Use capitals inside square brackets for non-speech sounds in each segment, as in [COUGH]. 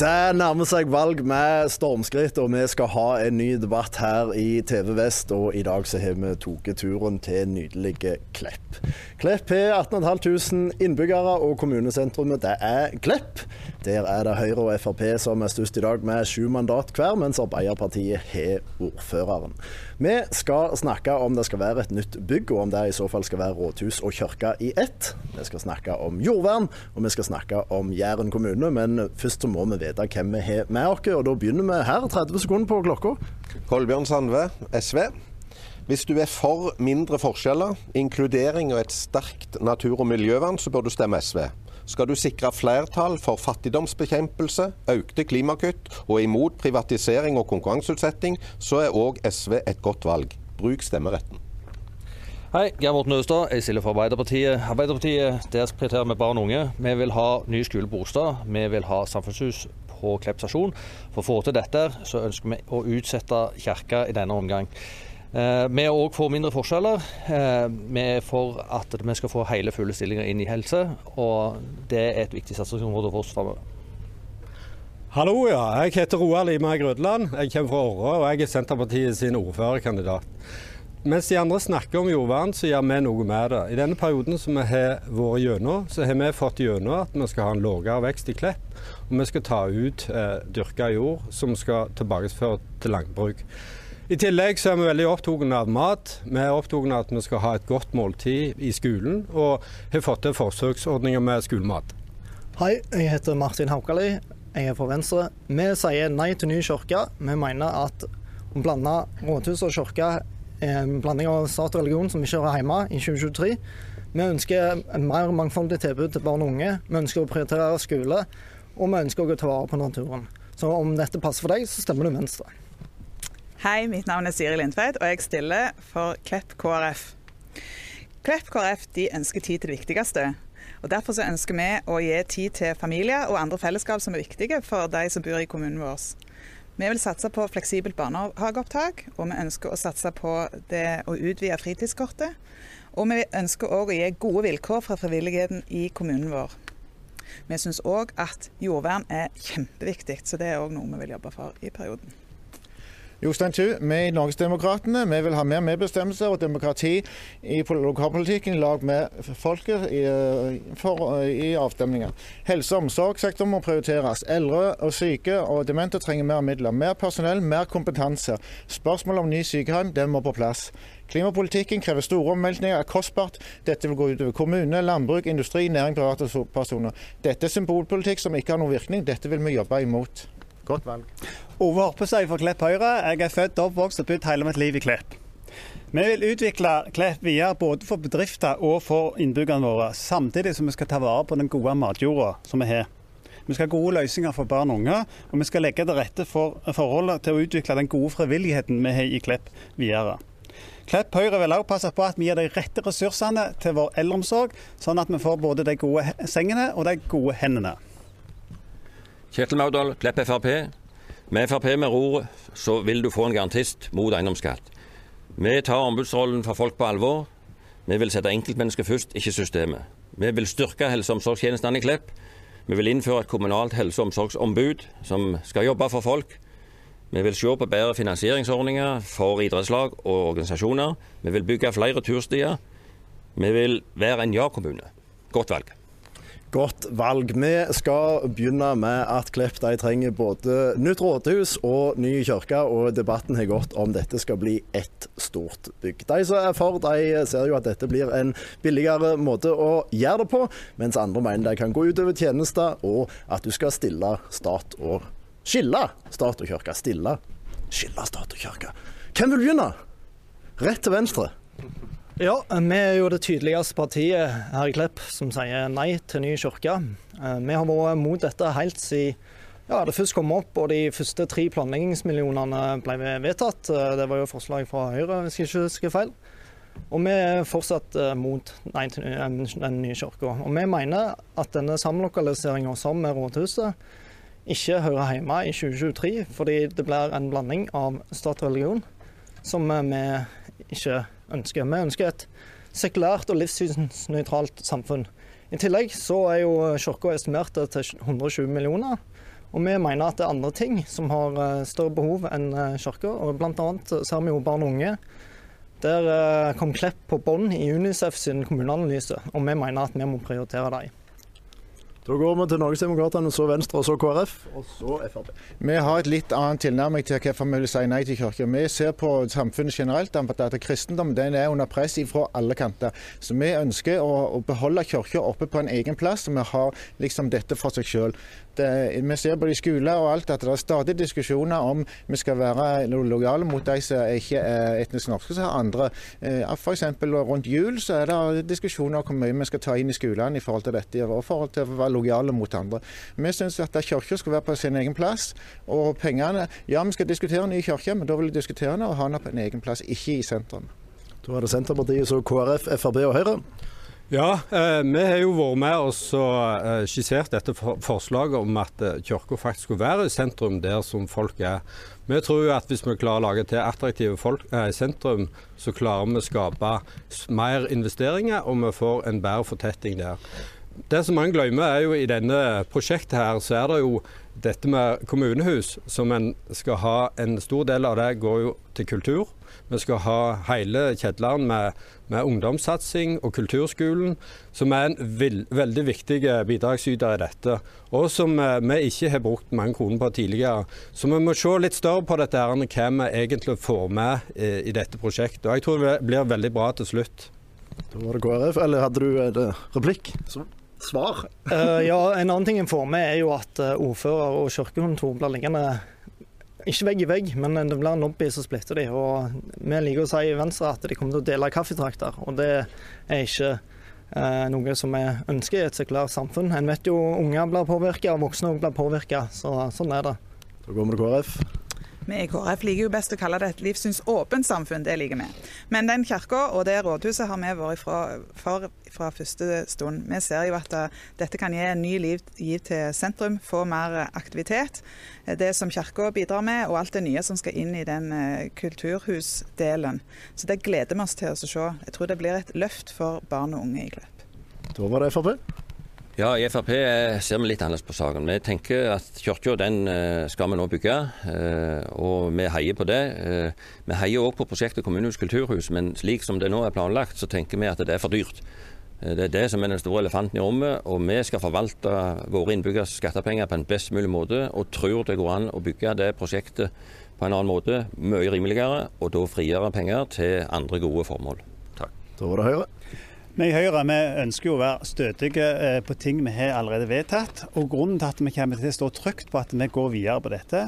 Det nærmer seg valg med stormskritt, og vi skal ha en ny debatt her i TV Vest. Og i dag så har vi tatt turen til nydelige Klepp. Klepp har 18.500 innbyggere, og kommunesentrumet det er Klepp. Der er det Høyre og Frp som er størst i dag, med sju mandat hver, mens Arbeiderpartiet har ordføreren. Vi skal snakke om det skal være et nytt bygg, og om det i så fall skal være rådhus og kirke i ett. Vi skal snakke om jordvern, og vi skal snakke om Jæren kommune. Men først så må vi vite vite hvem vi har med oss. Og da begynner vi her, 30 sekunder på klokka. Kolbjørn Sandve, SV. Hvis du er for mindre forskjeller, inkludering og et sterkt natur- og miljøvern, så bør du stemme SV. Skal du sikre flertall for fattigdomsbekjempelse, økte klimakutt og imot privatisering og konkurranseutsetting, så er òg SV et godt valg. Bruk stemmeretten. Hei, Geir Morten Østad. Jeg stiller for Arbeiderpartiet. Arbeiderpartiet der prioriterer vi barn og unge. Vi vil ha ny skole på Ostad. Vi vil ha samfunnshus på Klepp stasjon. For å få til dette så ønsker vi å utsette kirka i denne omgang. Eh, vi er òg for mindre forskjeller. Eh, vi er for at vi skal få hele fulle stillinger inn i helse, og det er et viktig satsingsområde for oss framover. Hallo, ja. Jeg heter Roar Lima Grødland. Jeg kommer fra Åre, og jeg er Senterpartiet sin ordførerkandidat. Mens de andre snakker om jordvern, så gjør vi noe med det. I denne perioden som vi har vært gjennom, så har vi fått gjennom at vi skal ha en lavere vekst i Klepp. Og vi skal ta ut eh, dyrka jord som skal tilbakeføres til landbruk. I tillegg så er vi veldig opptatt av mat. Vi er opptatt av at vi skal ha et godt måltid i skolen, og har fått til forsøksordninger med skolemat. Hei, jeg heter Martin Haukali. Jeg er fra Venstre. Vi sier nei til ny kirke. Vi mener at å blande rådhus og kirke en blanding av stat og religion som ikke hører hjemme i 2023. Vi ønsker en mer mangfoldig tilbud til barn og unge. Vi ønsker å prioritere skole, og vi ønsker å ta vare på naturen. Så om dette passer for deg, så stemmer du Venstre. Hei, mitt navn er Siri Lindtveit, og jeg stiller for Klepp KrF. Klepp KrF ønsker tid til det viktigste. Og Derfor ønsker vi å gi tid til familier og andre fellesskap som er viktige for de som bor i kommunen vår. Vi vil satse på fleksibelt barnehageopptak, og vi ønsker å satse på det å utvide fritidskortet. Og vi ønsker òg å gi gode vilkår for frivilligheten i kommunen vår. Vi syns òg at jordvern er kjempeviktig, så det er òg noe vi vil jobbe for i perioden. Jostein Thu, vi i Norgesdemokratene vi vil ha mer medbestemmelse og demokrati i lokalpolitikken i lag med folket i, for, i avstemninger. Helse- og omsorgssektoren må prioriteres. Eldre og syke og demente trenger mer midler. Mer personell, mer kompetanse. Spørsmål om ny sykehjem, det må på plass. Klimapolitikken krever store omveltninger, er kostbart. Dette vil gå utover kommune, landbruk, industri, næring, private personer. Dette er symbolpolitikk som ikke har noen virkning. Dette vil vi jobbe imot. Godt valg. Ove Horpestad fra Klepp Høyre. Jeg er født, oppvokst og bodd hele mitt liv i Klepp. Vi vil utvikle Klepp videre både for bedrifter og for innbyggerne våre, samtidig som vi skal ta vare på den gode matjorda som vi har. Vi skal ha gode løsninger for barn og unge, og vi skal legge til rette for forholdet til å utvikle den gode frivilligheten vi har i Klepp videre. Klepp Høyre vil også passe på at vi gir de rette ressursene til vår eldreomsorg, sånn at vi får både de gode sengene og de gode hendene. Kjetil Maudal, Klepp Frp. Med Frp med roret så vil du få en garantist mot eiendomsskatt. Vi tar ombudsrollen for folk på alvor. Vi vil sette enkeltmennesket først, ikke systemet. Vi vil styrke helse- og omsorgstjenestene i Klepp. Vi vil innføre et kommunalt helse- og omsorgsombud som skal jobbe for folk. Vi vil se på bedre finansieringsordninger for idrettslag og organisasjoner. Vi vil bygge flere turstier. Vi vil være en ja-kommune. Godt valg. Godt valg. Vi skal begynne med at Klepp de trenger både nytt rådhus og ny kirke, og debatten har gått om dette skal bli ett stort bygg. De som er for, de ser jo at dette blir en billigere måte å gjøre det på, mens andre mener det kan gå utover tjenester, og at du skal stille stat og skille stat og kirke. Stille, skille stat og kirke. Hvem vil begynne? Rett til venstre. Ja, vi er jo det tydeligste partiet her i Klepp som sier nei til ny kirke. Eh, vi har vært mot dette helt siden ja, det først kom opp og de første tre planleggingsmillionene ble vedtatt. Eh, det var jo forslag fra Høyre, hvis jeg ikke husker feil. Og vi er fortsatt eh, mot nei til den nye kirka. Og vi mener at denne samlokaliseringa sammen med rådhuset ikke hører hjemme i 2023, fordi det blir en blanding av stat og religion som vi ikke ønsker. Vi ønsker et sekulært og livssynsnøytralt samfunn. I tillegg så er jo kirka estimert til 120 millioner. Og vi mener at det er andre ting som har eh, større behov enn eh, kirka. Blant annet ser vi jo barn og unge. Der eh, kom Klepp på bånn i Unicef sin kommuneanalyse, og vi mener at vi må prioritere dem. Da går vi til Norgesdemokratene, så Venstre, og så KrF, og så Frp. Vi har et litt annet tilnærming til hvorfor vi vil si nei til kirka. Vi ser på samfunnet generelt at kristendom den er under press fra alle kanter. Så vi ønsker å, å beholde kirka oppe på en egen plass, og vi har liksom dette for seg sjøl. Vi ser både i skoler og alt at det er stadig diskusjoner om vi skal være lojale mot de som ikke er etnisk norske, som har andre. Eh, F.eks. rundt jul så er det diskusjoner om hvor mye vi skal ta inn i skolene i forhold til dette, og i forhold til å være lojale mot andre. Vi syns at kirka skal være på sin egen plass. Og pengene Ja, vi skal diskutere ny kirke, men da vil vi diskutere den og ha den på en egen plass, ikke i sentrum. Da er det Senterpartiet, så KrF, Frp og Høyre. Ja, eh, vi har jo vært med og eh, skissert dette for forslaget om at eh, kirka faktisk skulle være i sentrum der som folk er. Vi tror jo at hvis vi klarer å lage til attraktive folk eh, i sentrum, så klarer vi å skape mer investeringer, og vi får en bedre fortetting der. Det som man glemmer er jo i denne prosjektet her, så er det jo dette med kommunehus, som en skal ha En stor del av det går jo til kultur. Vi skal ha hele kjedleren med, med ungdomssatsing og kulturskolen, som er en vil, veldig viktig bidragsyter i dette. Og som eh, vi ikke har brukt mange kroner på tidligere. Så vi må se litt større på dette her, hva vi egentlig får med i, i dette prosjektet. Og jeg tror det blir veldig bra til slutt. Da var det KrF, eller hadde du en eh, replikk? Så svar? uh, ja, en annen ting en får med, er jo at ordfører og kirkekontor blir liggende ikke vegg i vegg, men det blir en lobby som splitter de. Og vi liker å si i Venstre at de kommer til å dele kaffetrakter, og det er ikke eh, noe som vi ønsker i et sekulært samfunn. En vet jo unger blir påvirka, voksne blir påvirka, så sånn er det. Da går vi til KrF. Vi i KrF liker jo best å kalle det et livssynsåpent samfunn, det liker vi. Men den kirka og det rådhuset har vi vært fra, for fra første stund. Vi ser jo at uh, dette kan gi en ny liv giv til sentrum, få mer aktivitet. Eh, det som kirka bidrar med, og alt det nye som skal inn i den kulturhusdelen. Så det gleder vi oss til å se. Jeg tror det blir et løft for barn og unge i Klepp. Da var det Frp. Ja, I Frp eh, ser vi litt annerledes på saken. Vi tenker at kirka den eh, skal vi nå bygge, eh, og vi heier på det. Vi heier òg på prosjektet kommunehus kulturhus, men slik som det nå er planlagt, så tenker vi at det er for dyrt. Det er det som er den store elefanten i rommet, og vi skal forvalte våre innbyggeres skattepenger på en best mulig måte, og tror det går an å bygge det prosjektet på en annen måte, mye rimeligere, og da frigjøre penger til andre gode formål. Takk. Da var det Høyre. Vi i Høyre vi ønsker jo å være stødige eh, på ting vi har allerede vedtatt. og Grunnen til at vi kommer til å stå trygt på at vi går videre på dette,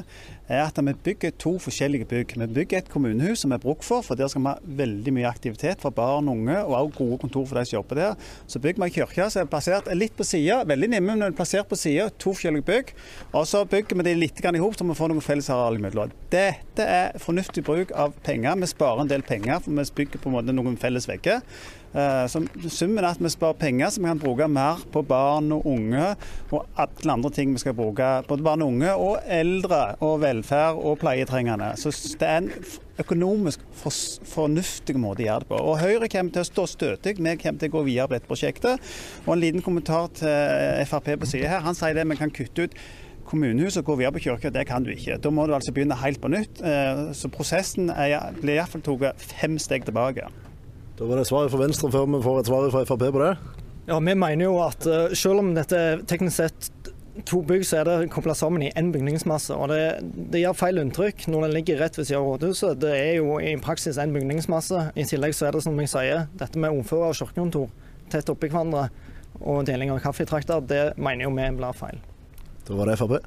er at vi bygger to forskjellige bygg. Vi bygger et kommunehus som vi har bruk for, for der skal vi ha veldig mye aktivitet for barn og unge, og også gode kontor for de som jobber der. Så bygger vi en kirke som er plassert litt på sida, veldig nimme, men plassert på sida. To forskjellige bygg. Og så bygger vi de litt i hop, så vi får noen fellesareal imellom. Dette er fornuftig bruk av penger. Vi sparer en del penger, for vi bygger på en måte noen felles vegger. Eh, så summen er at vi sparer penger som vi kan bruke mer på barn og unge, og alle andre ting vi skal bruke. Både barn og unge, og eldre, og velferd og pleietrengende. Så det er en økonomisk for, fornuftig måte å gjøre det på. Og Høyre kommer til å stå støtig. Vi kommer til å gå videre på dette prosjektet. Og en liten kommentar til Frp på siden her. Han sier det vi kan kutte ut kommunehus og gå videre på kirka, det kan du ikke. Da må du altså begynne helt på nytt. Eh, så prosessen er, blir iallfall tatt fem steg tilbake. Da var det svaret fra Venstre før vi får et svar fra Frp på det. Ja, Vi mener jo at uh, selv om dette er teknisk sett to bygg, så er det kobla sammen i én bygningsmasse. og det, det, gjør feil inntrykk når den ligger rett ved siden av rådhuset. Det er jo i praksis en bygningsmasse. I tillegg så er det som jeg sier, dette med ordfører og kirkekontor tett oppi hverandre og deling av kaffetrakter, det mener jo vi blir feil. Da var det Frp.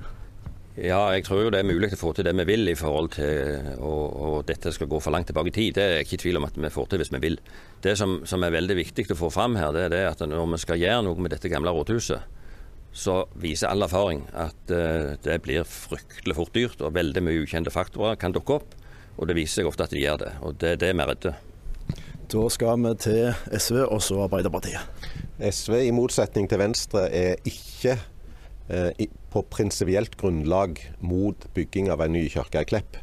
Ja, jeg tror jo det er mulig å få til det vi vil i forhold til og, dette skal gå for langt tilbake i tid. Det er jeg ikke i tvil om at vi får til hvis vi vil. Det som, som, er veldig viktig å få fram her, det er det at når vi skal gjøre noe med dette gamle rådhuset, så viser all erfaring at uh, det blir fryktelig fort dyrt, og veldig mye ukjente faktorer kan dukke opp. Og det viser seg ofte at de gjør det. Og det er det vi er redde. Da skal vi til SV og så Arbeiderpartiet. SV, i motsetning til Venstre, er ikke Eh, på prinsipielt grunnlag mot bygging av en ny kirke i Klepp.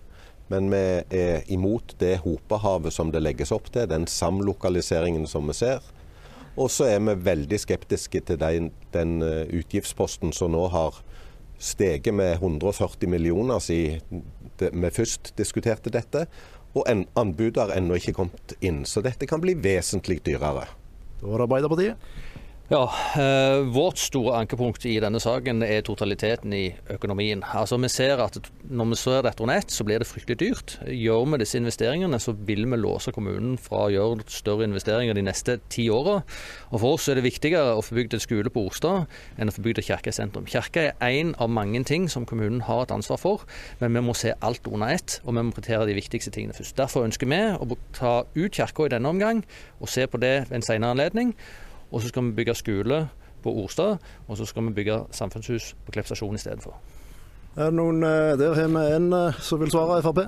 Men vi er imot det hopehavet som det legges opp til, den samlokaliseringen som vi ser. Og så er vi veldig skeptiske til den, den eh, utgiftsposten som nå har steget med 140 millioner siden vi først diskuterte dette. Og en, anbudet har ennå ikke kommet inn, så dette kan bli vesentlig dyrere. Det var Arbeiderpartiet. Ja, eh, Vårt store ankepunkt i denne saken er totaliteten i økonomien. Altså Vi ser at når vi ser dette under ett, så blir det fryktelig dyrt. Gjør vi disse investeringene, så vil vi låse kommunen fra å gjøre større investeringer de neste ti åra. For oss er det viktigere å få bygd en skole på Orstad enn å få bygd en kirke. Kirke er én av mange ting som kommunen har et ansvar for, men vi må se alt under ett, og vi må prioritere de viktigste tingene først. Derfor ønsker vi å ta ut kirka i denne omgang, og se på det ved en senere anledning. Og så skal vi bygge skole på Orstad, og så skal vi bygge samfunnshus på Klepp stasjon istedenfor. Er det noen eh, Der har vi en eh, som vil svare Frp?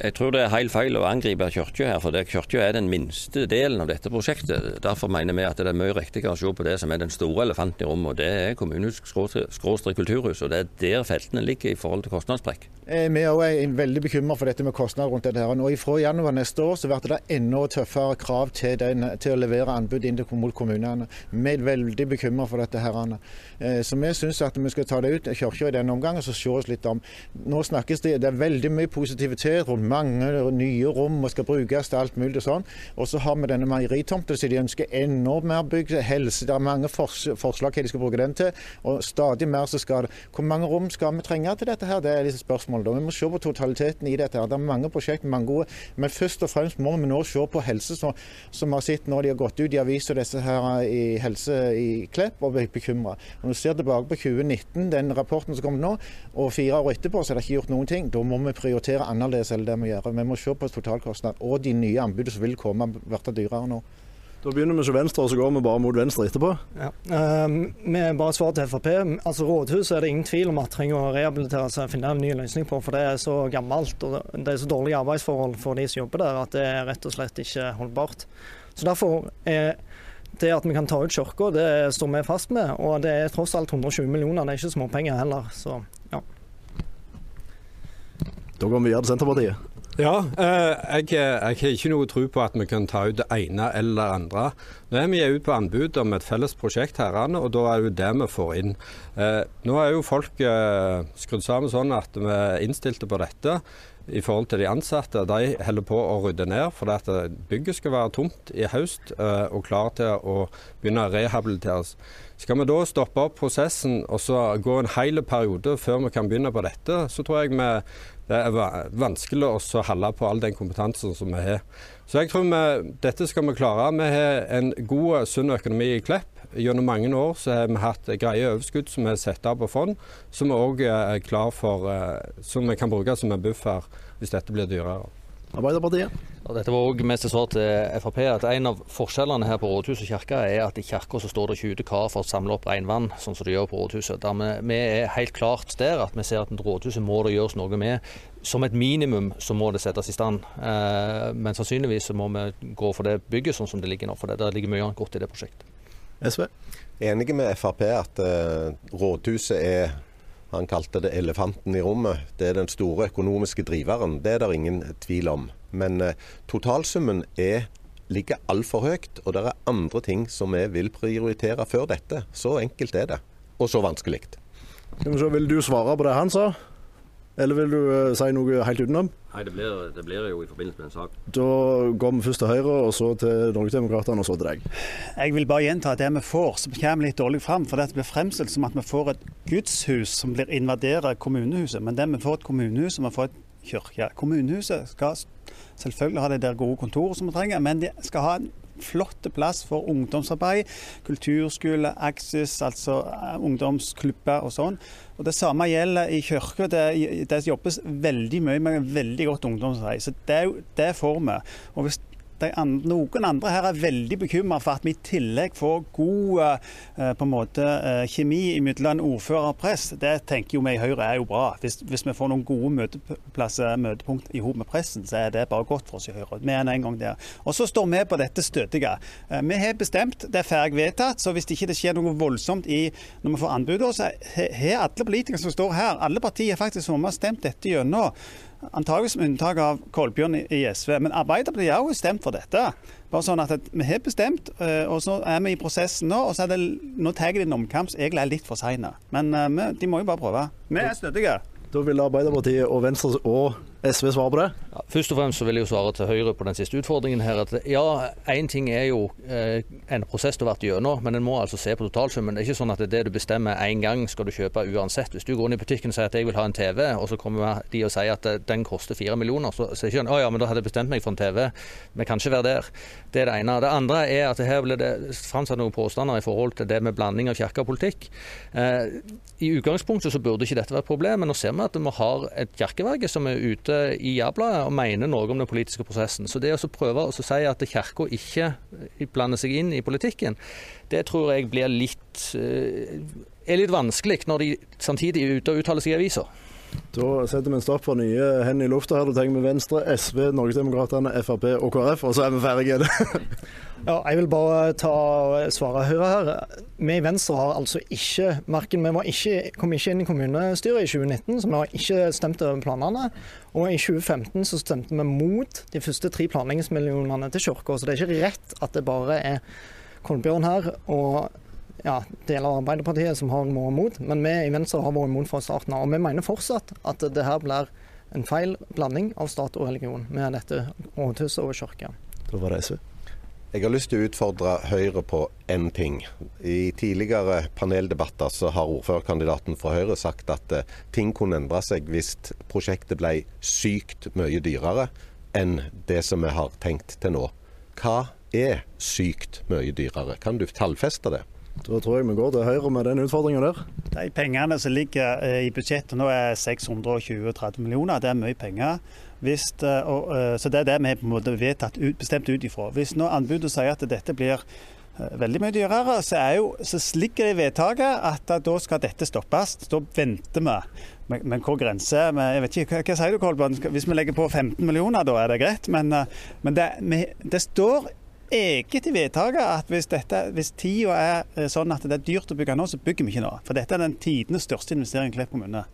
Jeg tror det er helt feil å angripe Kirka her, for Kirka er den minste delen av dette prosjektet. Derfor mener vi at det er mye riktigere å se på det som er den store elefanten i rommet, og det er kommunehus skråstrek kulturhus. Og det er der feltene ligger i forhold til kostnadssprekk. Eh, vi er også veldig bekymra for dette med kostnader rundt dette. her. Og Fra januar neste år så blir det enda tøffere krav til, den, til å levere anbud inn mot kommunene. Vi er veldig bekymra for dette. her. Eh, så vi syns at vi skal ta det ut kirka i denne omgang og så se oss litt om. Nå snakkes det, det er veldig mye positivitet rundt mange nye rom og skal brukes til alt mulig og sånn. Og så har vi denne meieritomta så de ønsker enda mer bygg. Helse, det er mange forslag hva de skal bruke den til. Og stadig mer så skal det. Hvor mange rom skal vi trenge til dette her? Det er liksom spørsmålet. Da. Vi må se på totaliteten i dette. her. Det er mange prosjekter, mange gode. Men først og fremst må vi nå se på helse, som, som har sett når de har gått ut i aviser disse her i helse i Klepp, og blitt bekymra. Når vi ser tilbake på 2019, den rapporten som kom nå, og fire år etterpå, så er det ikke gjort noen ting. Da må vi prioritere annerledes enn det vi gjør. Vi må se på totalkostnad og de nye anbudene som vil komme, blir dyrere nå. Da begynner vi ikke venstre, og så går vi bare mot venstre etterpå. Ja. Um, vi bare svar til Frp. Altså Rådhuset er det ingen tvil om at trenger å rehabilitere seg og finne en ny løsning på. For det er så gammelt og det er så dårlige arbeidsforhold for de som jobber der at det er rett og slett ikke holdbart. Så derfor er det at vi kan ta ut kirka, det står vi fast med. Og det er tross alt 120 millioner, det er ikke småpenger heller. Så. Da går vi videre til Senterpartiet. Ja, eh, jeg, jeg, har ikke noe tro på at vi kan ta ut det ene eller det andre. Nå er vi ute på anbud om et felles prosjekt herrene, og da er det jo det vi får inn. Eh, nå er jo folk eh, skrudd sammen sånn at vi er innstilte på dette i forhold til de ansatte. De holder på å rydde ned, for at bygget skal være tomt i høst og klar til å begynne å rehabiliteres. Skal vi da stoppe opp prosessen og så gå en hel periode før vi kan begynne på dette, så tror jeg vi det er vanskelig å holde på all den kompetansen som vi har. Så jeg tror vi, dette skal vi klare. Vi har en god, sunn økonomi i Klepp. Gjennom mange år har vi hatt greie overskudd som vi har satt av på fond, som vi òg er klar for, eh, som vi kan bruke som en buffer hvis dette blir dyrere. Arbeiderpartiet. Og dette var også mest svar til Frp at en av forskjellene her på rådhuset og kirka er at i kirka så står det ikke ute kar for å samle opp regnvann, sånn som det gjør på rådhuset. Vi, vi, er helt klart der at vi ser at rådhuset må det gjøres noe med. Som et minimum så må det settes i stand. Eh, men sannsynligvis så må vi gå for det bygget sånn som det ligger nå. For det, der ligger mye annet godt i det prosjektet. SV? Enige med Frp at uh, rådhuset er han kalte det elefanten i rommet. Det er den store økonomiske driveren. Det er det ingen tvil om. Men eh, totalsummen er, ligger altfor høyt, og det er andre ting som vi vil prioritere før dette. Så enkelt er det. Og så vanskelig. Vil du svare på det han sa? Eller vil du uh, si noe helt utenom? Nei, det blir, det blir, jo i forbindelse med en sak. Da går vi først til Høyre, og så til Norgesdemokratene, og så til deg. Jeg vil bare gjenta at det vi får, som kommer litt dårlig fram. For det blir fremstilt som at vi får et gudshus som blir invaderer kommunehuset. Men det vi får et kommunehus, og vi får et kirke. Kommunehuset skal selvfølgelig ha det der gode kontoret som vi trenger, men de skal ha en flott plass for ungdomsarbeid. Kulturskole, Axis, altså eh, ungdomsklubber og sånn. Og Det samme gjelder i kirka. Det, det, jobbes veldig mye med veldig godt ungdomsarbeid. Så det, det får vi. Og hvis andre, noen andre her er veldig bekymra for at vi i tillegg får god eh, på en måte eh, kjemi mellom ordfører og press. Det tenker jo vi i Høyre er jo bra. Hvis, hvis vi får noen gode møteplasser, møtepunkt i hop med pressen, så er det bare godt for oss i Høyre. Vi er en gang der. Og så står vi på dette stødige. Eh, vi har bestemt, det er ferdig vedtatt. Så hvis det ikke skjer noe voldsomt i, når vi får anbud, så har alle politikere som står her, alle partier faktisk som har stemt dette gjennom. Antakeligvis med unntak av Kolbjørn i, SV. Men Arbeiderpartiet har jo stemt for dette. Bare sånn at, Vi har bestemt, eh, og så er vi i prosessen nå. og så er det, Nå tar de en omkamp som egentlig er litt for sein. Men eh, de må jo bare prøve. Vi er stødige. Da vil Arbeiderpartiet og Venstre og SV svare på det? Ja, først og fremst så vil jeg jo svare til Høyre på den siste utfordringen her. at Ja, én ting er jo eh, en prosess du har vært gjennom, men en må altså se på totalsummen. Det er ikke sånn at det, er det du bestemmer én gang skal du kjøpe uansett. Hvis du går inn i butikken og sier at jeg vil ha en TV, og så kommer de og sier at eh, den koster fire millioner, så sier ikke en å ja, men da hadde jeg bestemt meg for en TV. Vi kan ikke være der. Det er det ene. Det andre er at her ble det framsatt noen påstander i forhold til det med blanding av kirke og politikk. Eh, I utgangspunktet så burde ikke dette være et problem, men nå ser vi at vi har et kirkeverge som er ute ute i Jærbladet og mener noe om den politiske prosessen. Så det å prøve å si at Kirka ikke blander seg inn i politikken, det tror jeg blir litt, eh, er litt vanskelig når de samtidig er ute og uttaler seg i aviser. Da setter vi en stopp for nye hender i lufta her. Da tenker vi Venstre, SV, Norgesdemokratene, Frp og KrF, og så er vi ferdige. [LAUGHS] ja, jeg vil bare ta svare Høyre her. Vi i Venstre har altså ikke merken, Vi ikke, kom ikke inn i kommunestyret i 2019, så vi har ikke stemt over planene. Og i 2015 så stemte vi mot de første tre planleggingsmillionene til Kirka. Så det er ikke rett at det bare er Kolbjørn her. og ja, deler av Arbeiderpartiet som har vært imot, men vi i Venstre har vært imot fra starten av. Og vi mener fortsatt at det her blir en feil blanding av stat og religion med dette rådhuset og kirka. Da var det SV. Jeg har lyst til å utfordre Høyre på én ting. I tidligere paneldebatter så har ordførerkandidaten fra Høyre sagt at uh, ting kunne endre seg hvis prosjektet ble sykt mye dyrere enn det som vi har tenkt til nå. Hva er sykt mye dyrere? Kan du tallfeste det? Da tror jeg vi går til Høyre med den utfordringa der. De pengene som ligger eh, i budsjettet nå er 620-30 millioner. Det er mye penger. Hvis, eh, og, eh, så det er det vi på en måte vedtatt bestemt ut ifra. Hvis nå anbudet sier at dette blir veldig mye dyrere, så, jo, så ligger det i vedtaket at da skal dette stoppes. Da venter vi. Men, men hvor grense jeg vet ikke, Hva, sier du, Kolbjørn? Hvis vi legger på 15 millioner, da er det greit. Men, men det, det, står eget i vedtaket at hvis, dette, hvis tida er eh, sånn at det er dyrt å bygge nå, så bygger vi ikke nå. For dette er den tidenes største investering i Klepp kommune.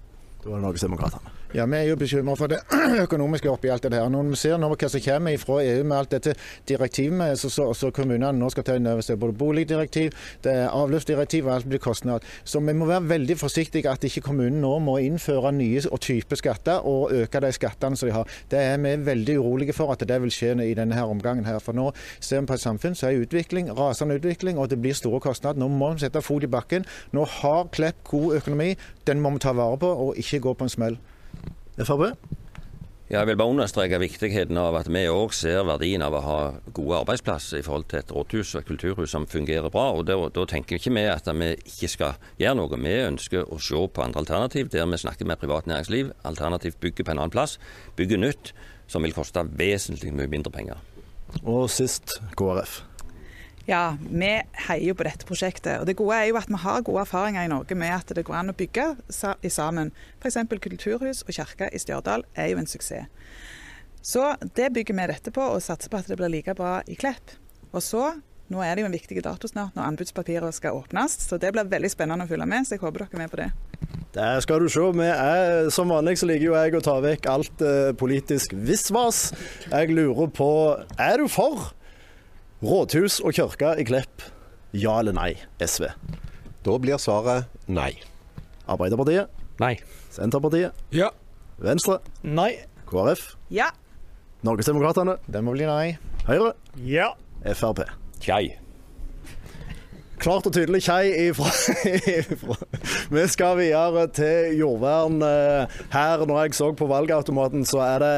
Da er det Norgesdemokratene. Ja, Vi er jo bekymra for det [CLEARS THROAT] økonomiske oppi alt det her. Når vi ser nå hva som kommer fra EU med alt dette direktivet så kommunene nå skal ta inn over seg, både boligdirektiv, det er avløpsdirektiv og alt blir kostnad. Så vi må være veldig forsiktige at ikke kommunen nå må innføre nye og type skatter og øke de skattene som de har. Det er vi veldig urolige for at det vil skje i denne her omgangen her. For nå ser vi på et samfunn som er utvikling, rasende utvikling, og det blir store kostnader. Nå må vi sette fot i bakken. Nå har Klepp god økonomi, den må vi ta vare på og ikke gå på en smell. Frp? Jeg vil bare understreke viktigheten av at vi òg ser verdien av å ha gode arbeidsplasser i forhold til et rådhus og et kulturhus som fungerer bra. og Da, da tenker ikke vi at vi ikke skal gjøre noe. Vi ønsker å se på andre alternativ der vi snakker med privat næringsliv. Alternativt bygge på en annen plass. Bygge nytt, som vil koste vesentlig mye mindre penger. Og sist KrF. Ja, vi heier på dette prosjektet. Og Det gode er jo at vi har gode erfaringer i Norge med at det går an å bygge i sammen. F.eks. kulturhus og kirke i Stjørdal er jo en suksess. Så det bygger vi dette på, og satser på at det blir like bra i Klepp. Og så, nå er det jo en viktig dato snart når anbudspapiret skal åpnes, så det blir veldig spennende å følge med. Så jeg håper dere er med på det. Der skal du se. Er, som vanlig så liker jo jeg å ta vekk alt eh, politisk visvas. Jeg lurer på Er du for Rådhus og kirke i Klepp, ja eller nei, SV? Da blir svaret nei. Arbeiderpartiet? Nei. Senterpartiet? Ja. Venstre? Nei. KrF? Ja. Norgesdemokratene? Det må bli nei. Høyre? Ja. Frp? Kjei. Klart og tydelig kjei ifra, ifra. Vi skal videre til jordvern. Eh, her, når jeg så på valgautomaten, så er det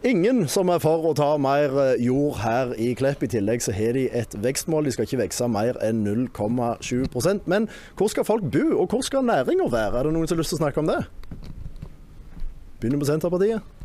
Ingen som er for å ta mer eh, jord her i Klepp. I tillegg så har de et vekstmål. De skal ikke vokse mer enn 0,7% Men hvor skal folk bo, og hvor skal næringa være? Er det noen som har lyst til å snakke om det? Begynner på Senterpartiet.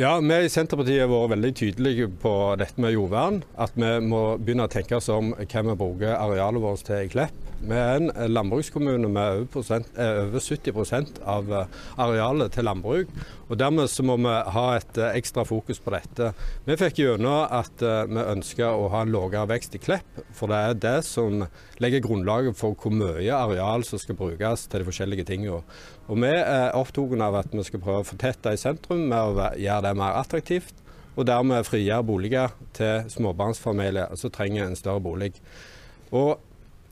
Ja, Vi i Senterpartiet har vært veldig tydelige på dette med jordvern. At vi må begynne å tenke oss om hva vi bruker arealet vårt til i Klepp. Vi er en landbrukskommune med over, over 70% av arealet til landbruk. og Dermed så må vi ha et ekstra fokus på dette. Vi fikk gjennom at vi ønsker å ha en lavere vekst i Klepp, for det er det som legger grunnlaget for hvor mye areal som skal brukes til de forskjellige tingene. Og Vi er opptatt av at vi skal prøve å fortette i sentrum med å gjøre det mer attraktivt og dermed frigjøre boliger til småbarnsfamilier som trenger en større bolig. Og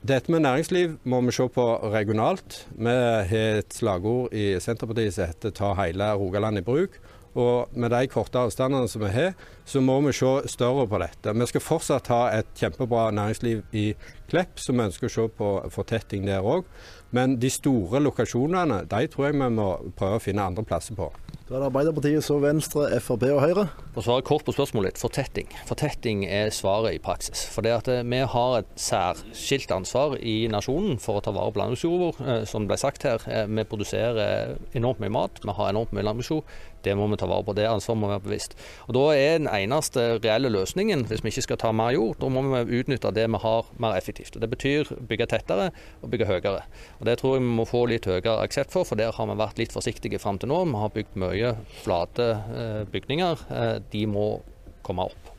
dette med næringsliv må vi se på regionalt. Vi har et slagord i Senterpartiet som heter 'ta hele Rogaland i bruk'. Og med de korte avstandene som vi har, så må vi se større på dette. Vi skal fortsatt ha et kjempebra næringsliv i Klepp, så vi ønsker å se på fortetting der òg. Men de store lokasjonene, de tror jeg vi må prøve å finne andre plasser på. Da er det Arbeiderpartiet, så Venstre, Frp og Høyre. For å svare kort på spørsmålet ditt, fortetting. Fortetting er svaret i praksis. For det at eh, vi har et særskilt ansvar i nasjonen for å ta vare på landbruksjorda vår. Som som ble sagt her, eh, vi produserer enormt mye mat, vi har enormt mye landbruksjord. Det må vi ta vare på. Det ansvaret må være bevisst. Og Da er den eneste reelle løsningen, hvis vi ikke skal ta mer jord, da må vi utnytte det vi har mer effektivt. Og Det betyr bygge tettere og bygge høyere. Og Det tror jeg vi må få litt høyere aksept for, for der har vi vært litt forsiktige fram til nå. Vi har bygd mye flate eh, bygninger. Eh, de må komme opp.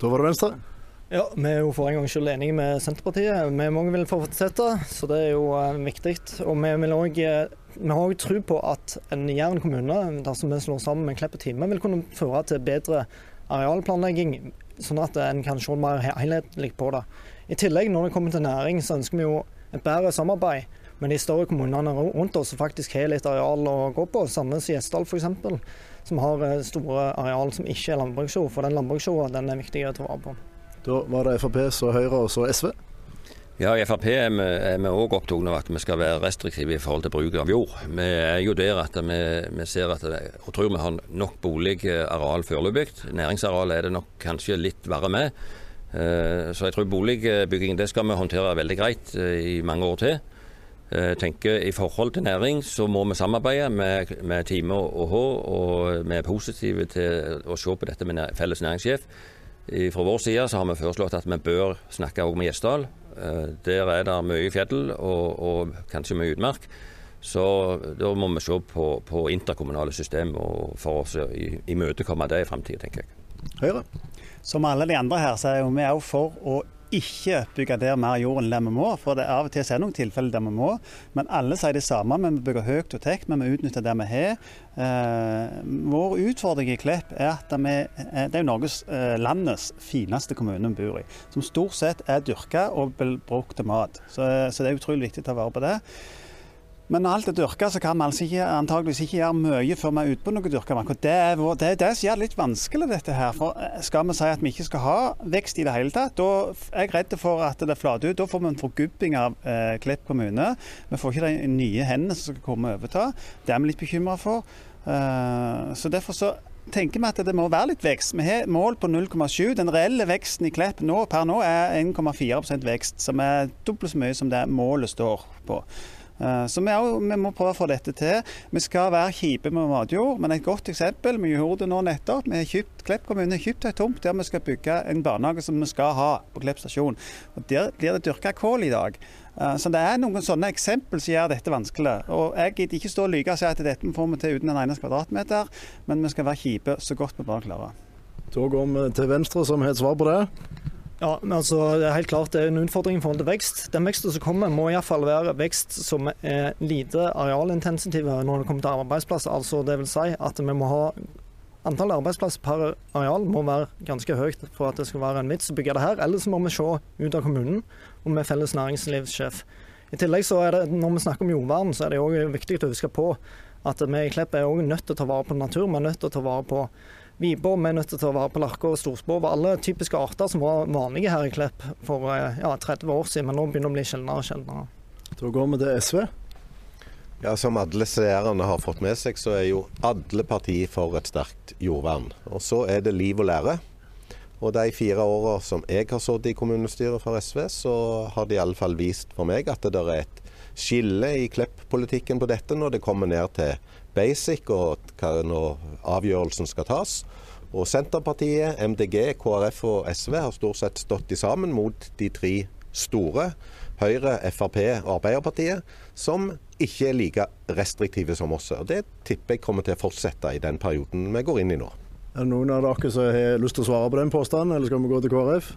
Da var det Venstre. Ja, Vi er jo for en gangs skyld enige med Senterpartiet. Vi mange vil fortsette, så det er jo uh, viktig. Og vi, også, uh, vi har òg tro på at en Jæren kommune, dersom vi slår sammen med Klepp og Time, vil kunne føre til bedre arealplanlegging, sånn at en kan se mer helhetlig på det. I tillegg, når det kommer til næring, så ønsker vi jo et bedre samarbeid med de større kommunene rundt oss som faktisk har litt areal å gå på. Sandnes Gjesdal f.eks., som har uh, store areal som ikke er landbruksjord. For den landbruksjorda er viktig å ta vare på. Da var det Frp, så Høyre og så SV. Ja, I Frp er vi òg opptatt av at vi skal være restriktive i forhold til bruk av jord. Vi er jo der at vi, vi ser at og tror vi har nok boligareal foreløpig. Næringsareal er det nok kanskje litt verre med. Eh, så jeg tror boligbygging det skal vi håndtere veldig greit eh, i mange år til. Jeg eh, tenker I forhold til næring så må vi samarbeide med, med Time og H, og vi er positive til å se på dette med felles næringssjef. Fra vår side så har vi foreslått at vi bør snakke også med Gjesdal. Eh, der er det mye fjell og, og, kanskje mye utmark. Så da må vi se på, på interkommunale system og for å imøtekomme det i framtida, tenker jeg. Høyre. Som alle de andre her, så er vi òg for å ikke bygge der mer jord enn det vi må. For det er av og til er noen tilfeller der vi må. Men alle sier det samme. Vi må bygge høyt og tekt, men vi utnytter det vi har. Eh, vår utfordring i Klepp er at vi, eh, det er Norges, eh, landets fineste kommune vi bor i. Som stort sett er dyrka og brukt til mat. Så, så det er utrolig viktig å ta vare på det. Men når alt er dyrka, så kan vi altså ikke, antageligvis ikke gjøre mye før vi er ute på noe dyrka mark. Det er det, det som gjør det litt vanskelig, dette her. For eh, skal vi si at vi ikke skal ha vekst i det hele tatt, da er jeg redd for at det flater ut. Da får vi en forgubbing av eh, Klepp kommune. Vi får ikke de nye hendene som skal komme og overta. Det er vi litt bekymra for. Uh, så derfor så tenker vi at det må være litt vekst. Vi har mål på 0,7. Den reelle veksten i Klepp nå, per nå er 1,4% vekst, som er dobbelt så mye som det målet står på. Eh, så vi, er, vi, må prøve å få dette til. Vi skal være kjipe med matjord, men et godt eksempel Vi gjorde det nå nettopp. Vi har kjøpt, Klepp kommune har kjøpt et tomt der vi skal bygge en barnehage som vi skal ha på Klepp stasjon. Og Der blir det dyrka kål i dag. Eh, så det er noen sånne eksempel som gjør dette vanskelig. Og Jeg gidder ikke stå og lyve og si at dette får vi til uten en eneste kvadratmeter, men vi skal være kjipe så godt vi bare klarer. Da går vi til Venstre, som har et svar på det. Ja, men altså, det er helt klart det er en utfordring i forhold til vekst. Den veksten som kommer, må iallfall være vekst som er lite arealintensive når det kommer til arbeidsplasser. Altså det vil si at vi må ha Antallet arbeidsplasser per areal må være ganske høyt for at det skal være en vits å bygge det her. Ellers må vi se ut av kommunen og med felles næringslivssjef. I tillegg så er det, Når vi snakker om jordvern, så er det òg viktig å huske på at vi i Klepp er også nødt til å ta vare på natur. Vi er nødt til å ta vare på Vibor, vi er nødt til å ta vare på larker og storspov. Alle typiske arter som var vanlige her i Klepp for eh, ja, 30 år siden, men nå begynner det å bli sjeldnere og sjeldnere. Da går vi til SV. Ja, Som alle seerne har fått med seg, så er jo alle partier for et sterkt jordvern. Og så er det liv og lære. Og de fire åra som jeg har sittet i kommunestyret for SV, så har det i alle fall vist for meg at det er et skille i Klepp-politikken på dette når det kommer ned til basic og når avgjørelsen skal tas. Og Senterpartiet, MDG, KrF og SV har stort sett stått sammen mot de tre store. Høyre, Frp og Arbeiderpartiet, som ikke er like restriktive som oss. Og Det tipper jeg kommer til å fortsette i den perioden vi går inn i nå. Er det noen av dere som har lyst til å svare på den påstanden, eller skal vi gå til KrF?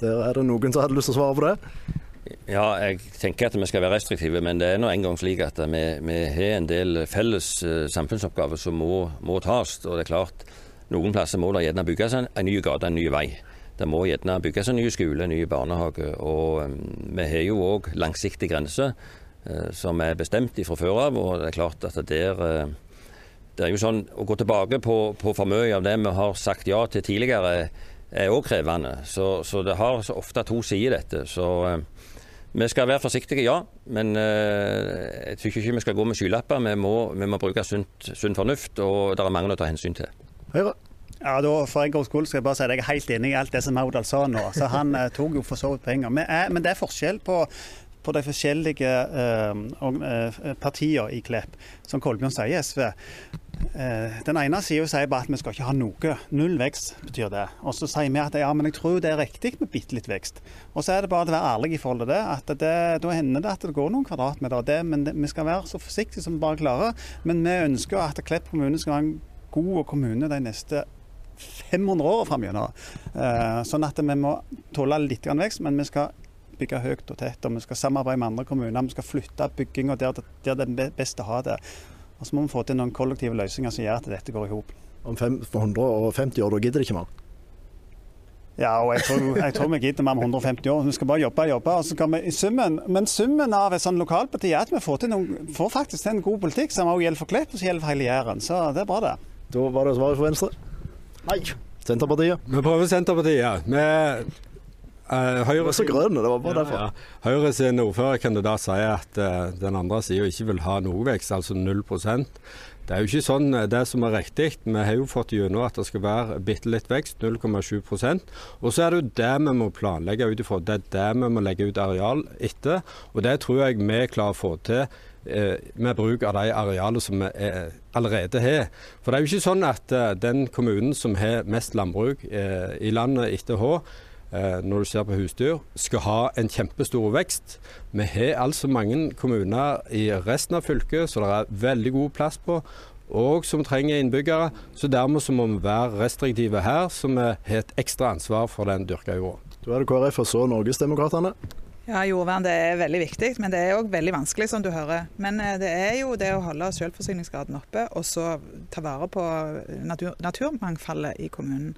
Der er det noen som hadde lyst til å svare på det. Ja, jeg tenker at vi skal være restriktive, men det er nå engang slik at vi, vi, har en del felles uh, samfunnsoppgaver som må, må, tas. Og det er klart, noen plasser må det gjerne bygges en, en ny gate, en ny vei. Det må gjerne bygges en ny skole, en ny barnehage. Og um, vi har jo òg langsiktig grense uh, som er bestemt fra før av. Og det er klart at der uh, det er jo sånn, Å gå tilbake på, på for mye av det vi har sagt ja til tidligere, er òg krevende. Så, så, det har så ofte to sider, dette. Så uh, vi skal være forsiktige, ja. Men uh, jeg syns ikke vi skal gå med skylapper. Vi må, vi må bruke sunt, sunn fornuft, og det er mange å ta hensyn til. Høyre. Ja, da For en gangs skyld skal jeg bare si at jeg er helt enig i alt det som Maudal sa nå. Så Han uh, tok jo for så vidt penger. Men, men det er forskjell på på de forskjellige eh, partiene i Klepp, som Kolbjørn sier i SV. Eh, den ene sida sier bare at vi skal ikke ha noe. Null vekst betyr det. Og så sier vi at ja, men jeg tror det er riktig med bitte litt vekst. Og så er det bare å være ærlig i forhold til det. at det, Da hender det at det går noen kvadratmeter det, men det, vi skal være så forsiktige som vi bare klarer. Men vi ønsker at Klepp kommune skal være en god kommune de neste 500 åra framover. Eh, sånn at vi må tåle litt vekst, men vi skal bygge høyt og tett. Og vi skal samarbeide med andre kommuner. Vi skal flytte bygginga der, der det er best å ha det. Og så må vi få til noen kollektive løsninger som gjør at dette går i hop. Om 150 år, da gidder det ikke mer? Ja, og jeg tror, jeg tror vi gidder mer om 150 år. Vi skal bare jobbe og jobbe. og så kan vi i summen, Men summen av et sånt lokalparti er at vi får, til noen, får faktisk til en god politikk som også gjelder for Klepp og som gjelder for hele Jæren. Så det er bra, det. Da var det svaret for Venstre. Nei. Senterpartiet. Vi prøver Senterpartiet. Vi Uh, Høyre, så grønne, det var bare derfor. Ja, ja. Høyre sin ordførerkandidat sier at uh, den andre sida ikke vil ha noe vekst, altså 0% Det er jo ikke sånn uh, det som er riktig. Vi har jo fått gjennom at det skal være bitte litt vekst, 0,7% Og så er det jo det vi må planlegge ut ifra. Det er det vi må legge ut areal etter. Og det tror jeg vi klarer å få til med bruk av de arealene som vi allerede har. For det er jo ikke sånn at den kommunen som har mest landbruk i landet etter H, Eh, når du ser på husdyr, skal ha en kjempestor vekst. Vi har altså mange kommuner i resten av fylket så det er veldig god plass på, og som trenger innbyggere. Så dermed så må vi være restriktive her, så vi har et ekstra ansvar for den dyrka jorda. Da er det KrF og så Norgesdemokratene. Ja, Jordvern det er veldig viktig, men det er òg veldig vanskelig, som du hører. Men eh, det er jo det å holde selvforsyningsgraden oppe, og så ta vare på natur, naturmangfoldet i kommunen.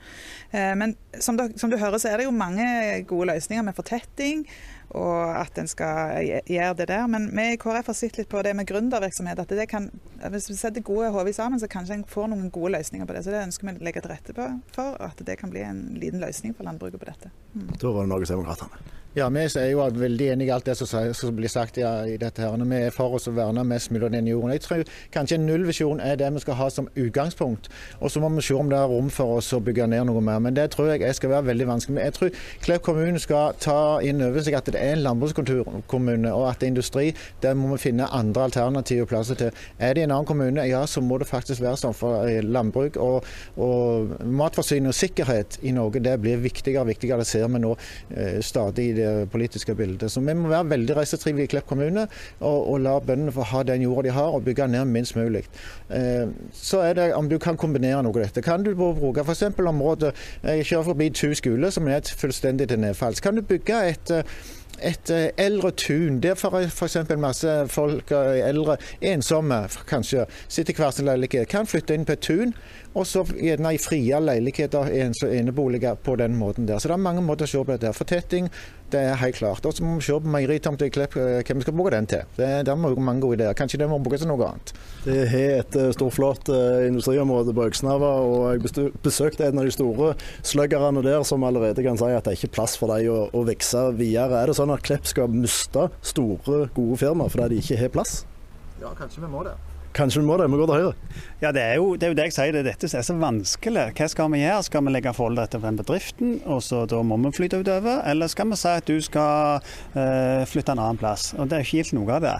Eh, men som du, som du hører, så er det jo mange gode løsninger med fortetting og at en skal gjøre det der. Men vi i KrF har sett litt på det med gründervirksomhet. at det kan, Hvis vi setter gode hoder sammen, så kanskje en får noen gode løsninger på det. Så det ønsker vi å legge til rette for, at det kan bli en liten løsning for landbruket på dette. Mm. Da var det Norgesdemokratene. Ja, Vi er jo veldig enig i alt det som, blir sagt ja, i dette. her. Vi er for oss å verne mest mulig av den jorden. Jeg tror kanskje en nullvisjon er det vi skal ha som utgangspunkt. Og så må vi se om det er rom for oss å bygge ned noe mer. Men det tror jeg, skal være veldig vanskelig. Men jeg tror Klepp kommune skal ta inn over seg at det er en landbrukskommune, og at det er industri, der må vi finne andre alternative plasser til. Er det en annen kommune, ja, så må det faktisk være sånn for eh, landbruk. Og, og matforsyning og sikkerhet i Norge det blir viktigere og viktigere. Det ser vi nå eh, stadig det politiske bildet. Så vi må være veldig reisetrivelige i Klepp kommune, og, og la bøndene få ha den jorda de har, og bygge ned minst mulig. Eh, så er det om du kan kombinere noe av dette. Kan du bruke f.eks. området Jeg kjører forbi Tu skole, som er et fullstendig til nedfalls. Kan du bygge et et eh, eldre tun. Der f.eks. masse folk, eh, eldre, ensomme kanskje, sitter i hver sin leilighet, kan flytte inn på et tun. Og så gjerne i frie leiligheter, eneboliger på den måten der. Så det er mange måter å se på dette. Fortetting, det er helt klart. Og så må vi se på meieritomta i Klepp, hvem hva vi skal bruke den til. Det, der må vi mange gode ideer. Kanskje det må brukes til noe annet. Det har et storflott industriområde på Øksnava, og jeg besøkte en av de store sluggerne der som allerede kan si at det er ikke plass for dem å, å vokse videre. Er det sånn at Klepp skal miste store, gode firmaer fordi de ikke har plass? Ja, kanskje vi må det. Kanskje vi må det, vi går til høyre. Ja, det er, jo, det er jo det jeg sier, det er dette som er så vanskelig. Hva skal vi gjøre? Skal vi legge forholdet til den bedriften, og så da må vi flytte utover? Eller skal vi si at du skal uh, flytte en annen plass? Og Det er ikke helt noe av det.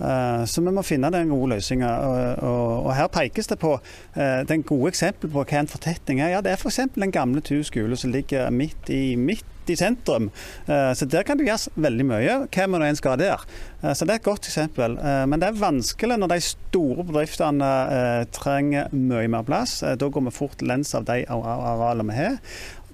Uh, så vi må finne den gode løsninga. Og, og, og, her pekes det på uh, den gode eksempelet på hva en fortetning er. Ja, det er f.eks. den gamle Tu skole som ligger midt i midt midt i sentrum. Eh, så der kan det gjøres veldig mye, nå enn skal der. Eh, så det er et godt eksempel. Men det er vanskelig når de store bedriftene trenger mye mer plass. Da går vi fort lens av de arealene vi har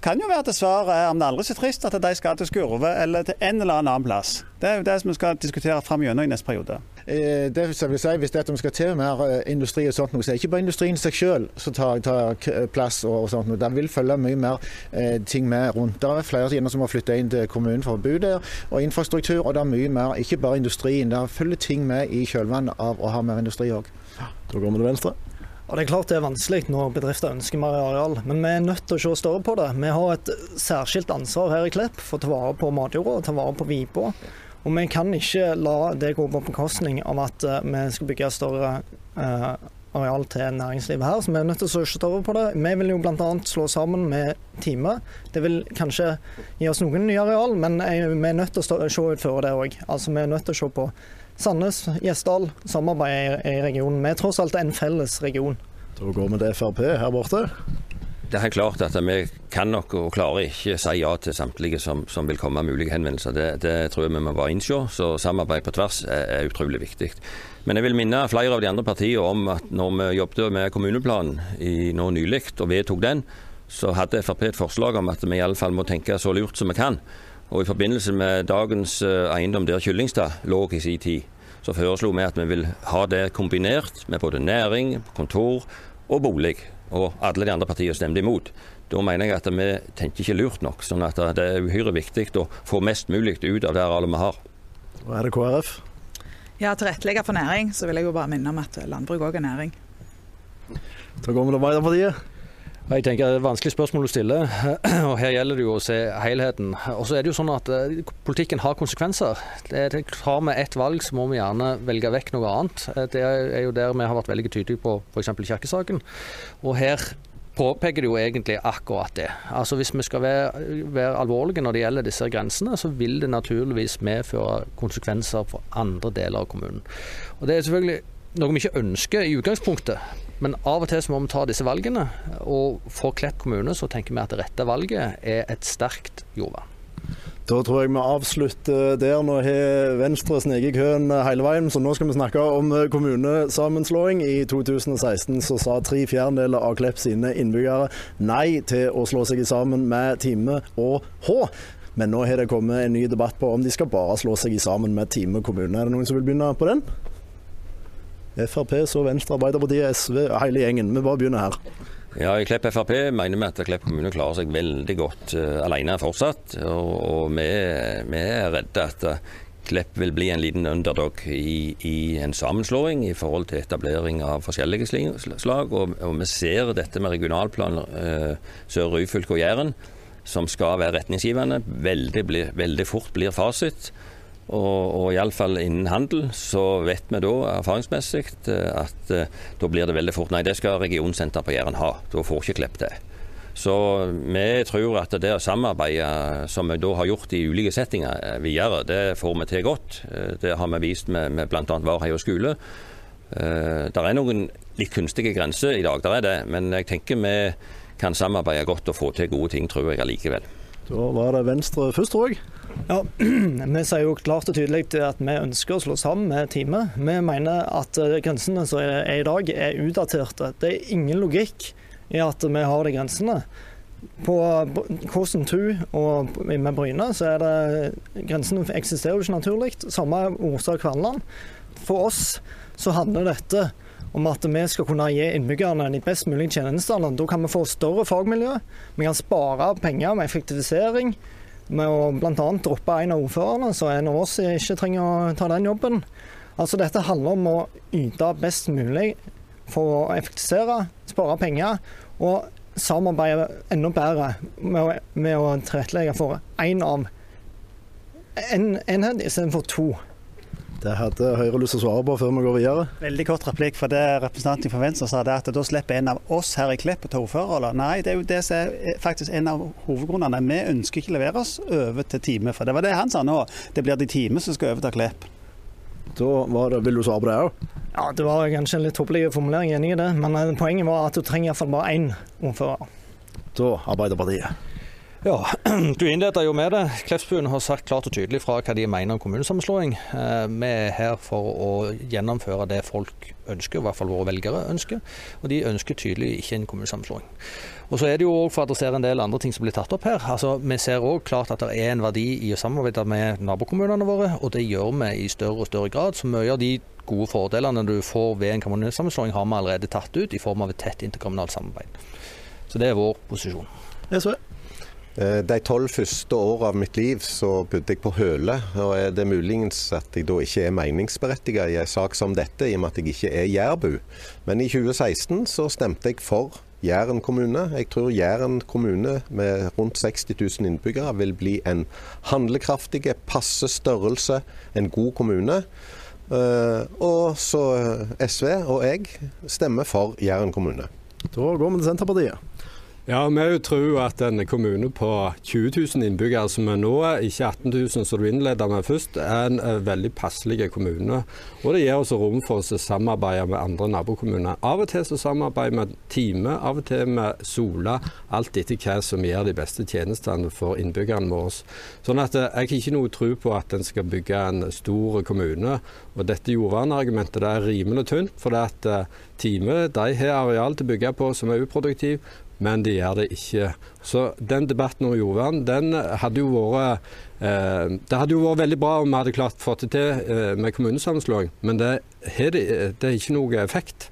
kan jo være til svaret er om det aldri er så trist at de skal til Skurve eller til en eller annen plass. Det er jo det som vi skal diskutere fram gjennom i neste periode. Eh, det vil si, Hvis det er at vi skal til mer eh, industri og sånt, så er det ikke bare industrien seg selv som tar, tar, plass. og, og sånt. Det vil følge mye mer eh, ting med rundt. Det er flere som har flytta inn til kommunen for å bo der, og infrastruktur. Og det er mye mer, ikke bare industrien. Det følger ting med i kjølvannet av å ha mer industri òg. Da går vi til venstre. Og Det er klart det er vanskelig når bedrifter ønsker mer areal, men vi er nødt til å se større på det. Vi har et særskilt ansvar her i Klepp for å ta vare på matjorda ta vare på Vipa. Og vi kan ikke la det gå på bekostning av at eh, vi skal bygge større uh, areal til næringslivet her. Så vi er nødt til å se større på det. Vi vil jo bl.a. slå sammen med Time. Det vil kanskje gi oss noen nye areal, men vi er nødt til å se utføre det òg. Altså, vi er nødt til å se på Sandnes, Gjesdal, samarbeid i regionen. Vi er tross alt en felles region. Da går vi til Frp her borte. Det er helt klart at vi kan nok og klarer ikke si ja til samtlige som, som vil komme med mulige henvendelser. Det, det, tror jeg vi må bare innse. Så samarbeid på tvers er, er, utrolig viktig. Men jeg vil minne flere av de andre partiene om at når vi jobbet med kommuneplanen i nå nylig og vedtok den, så hadde Frp et forslag om at vi i alle fall må tenke så lurt som vi kan. Og I forbindelse med dagens eh, eiendom der Kyllingstad lå i sin tid, så foreslo vi at vi vil ha det kombinert med både næring, kontor og bolig. Og alle de andre partiene stemte imot. Da mener jeg at vi tenker ikke lurt nok. sånn at det er uhyre viktig å få mest mulig ut av det arealet vi har. Og er det KrF? Ja, tilrettelegge for næring, så vil jeg jo bare minne om at landbruk òg er næring. Da går vi til Arbeiderpartiet. Jeg tenker Det er et vanskelig spørsmål å stille, [CLEARS THROAT] og her gjelder det jo å se helheten. Og så er det jo sånn at eh, Politikken har konsekvenser. Det har vi ett valg, så må vi gjerne velge vekk noe annet. Eh, det er jo der vi har vært veldig tydelige på f.eks. kirkesaken. Og her påpeker det jo egentlig akkurat det. Altså Hvis vi skal være, være, alvorlige når det gjelder disse grensene, så vil det naturligvis medføre konsekvenser for andre deler av kommunen. Og Det er selvfølgelig noe vi ikke ønsker i utgangspunktet. Men av og til så må vi ta disse valgene. Og for Klepp kommune så tenker vi at det rette valget er et sterkt jordvern. Da tror jeg vi avslutter der. Nå har Venstre sneket køen hele veien, så nå skal vi snakke om kommunesammenslåing. I 2016 så sa tre fjerdedeler av Klepp sine innbyggere nei til å slå seg sammen med Time og H. Men nå har det kommet en ny debatt på om de skal bare slå seg sammen med Time kommune. Er det noen som vil begynne på den? Frp, så Venstre, Arbeiderpartiet, SV, hele gjengen. Vi bare begynner her. Ja, i Klepp Frp mener vi at Klepp kommune klarer seg veldig godt uh, alene fortsatt. Og, og vi, vi, er redde at uh, Klepp vil bli en liten underdog i, i, en sammenslåing i forhold til etablering av forskjellige slag. Og, og vi ser dette med regionalplan uh, Sør Ryfylke og Jæren, som skal være retningsgivende, veldig, veldig fort blir fasit. Og, og iallfall innen handel så vet vi da erfaringsmessig eh, at uh, da blir det veldig fort Nei, det skal regionsenter på Jæren ha. Da får ikke Klepp det. Så vi tror at det å samarbeide som vi da har gjort i ulike settinger eh, videre, det får vi til godt. Det har vi vist med, med bl.a. Varheia skole. Det er noen litt kunstige grenser i dag, der er det. Men jeg tenker vi kan samarbeide godt og få til gode ting, tror jeg allikevel. Da var det Venstre først, tror jeg. Ja, [CLEARS THROAT] Vi sier jo klart og tydelig at vi ønsker å slå sammen med Time. Vi mener at eh, grensene som er i dag er utdaterte. Det er ingen logikk i at vi har de grensene. På Kåsen 2 og med Bryne så er det grensene eksisterer jo ikke naturlig. Samme Orsa Kverneland. For oss så handler dette om at vi skal kunne gi innbyggerne de best mulige tjenestene. Da kan vi få større fagmiljø, vi kan spare penger med effektivisering. Med å bl.a. droppe en av ordførerne, så en av oss ikke trenger å ta den jobben. Altså Dette handler om å yte best mulig for å effektivisere, spare penger og samarbeide enda bedre med å, med å tilrettelegge for én av en enhet istedenfor to. Det hadde Høyre lyst til å svare på før vi går videre. Veldig kort replikk. for det Representanten fra Venstre sa det at da slipper en av oss her i Klepp å ta ordførerrollen. Nei, det er jo det som er faktisk en av hovedgrunnene. Vi ønsker ikke å levere oss over til Time. For det var det han sa nå. Det blir de Time som skal over til Klepp. Da var det, Vil du svare på det òg? Ja, det var kanskje en litt tåpelig formulering, enig i det. Men poenget var at du trenger iallfall bare én ordfører. Da Arbeiderpartiet. Ja, [CLEARS THROAT] Du innleder jo med det. Kleppsbuen har sagt klart og tydelig fra hva de mener om kommunesammenslåing. Eh, vi er her for å gjennomføre det folk ønsker, i hvert fall våre velgere ønsker. Og de ønsker tydelig ikke en kommunesammenslåing. Og så er det jo òg for å adressere en del andre ting som blir tatt opp her. Altså, Vi ser òg klart at det er en verdi i å samarbeide med nabokommunene våre, og det gjør vi i større og større grad. Så mye av de gode fordelene du får ved en kommunesammenslåing, har vi allerede tatt ut i form av et tett interkommunalt samarbeid. Så det er vår posisjon. SV. Eh, De tolv første årene av mitt liv så bodde jeg på Høle, og er det muligens at jeg da ikke er meningsberettiget i en sak som dette, i og med at jeg ikke er jærbu. Men i 2016 så stemte jeg for Jæren kommune. Jeg tror Jæren kommune med rundt 60 000 innbyggere vil bli en handlekraftig, passe størrelse, en god kommune. Eh, Og så SV og jeg stemmer for Jæren kommune. Da går vi til Senterpartiet. Ja, vi tror at en kommune på 20 000 innbyggere, som er nå, ikke 18 000 som du innleda med først, er en eh, veldig passelig kommune. Og det gir oss rom for å samarbeide med andre nabokommuner. Av og til så samarbeider vi Time, av og til med Sola. Alt etter hva som gir de beste tjenestene for innbyggerne våre. Sånn at eh, jeg har ikke noe tro på at en skal bygge en stor kommune. Og dette jordvernargumentet det er rimelig tynt, for det at eh, Time de har areal til å bygge på som er uproduktiv men de gjør det ikke. Så den debatten om jordvern, den hadde jo vært eh, Det hadde jo vært veldig bra om vi hadde klart å få det til eh, med kommunesammenslåing, men det har ikke noe effekt.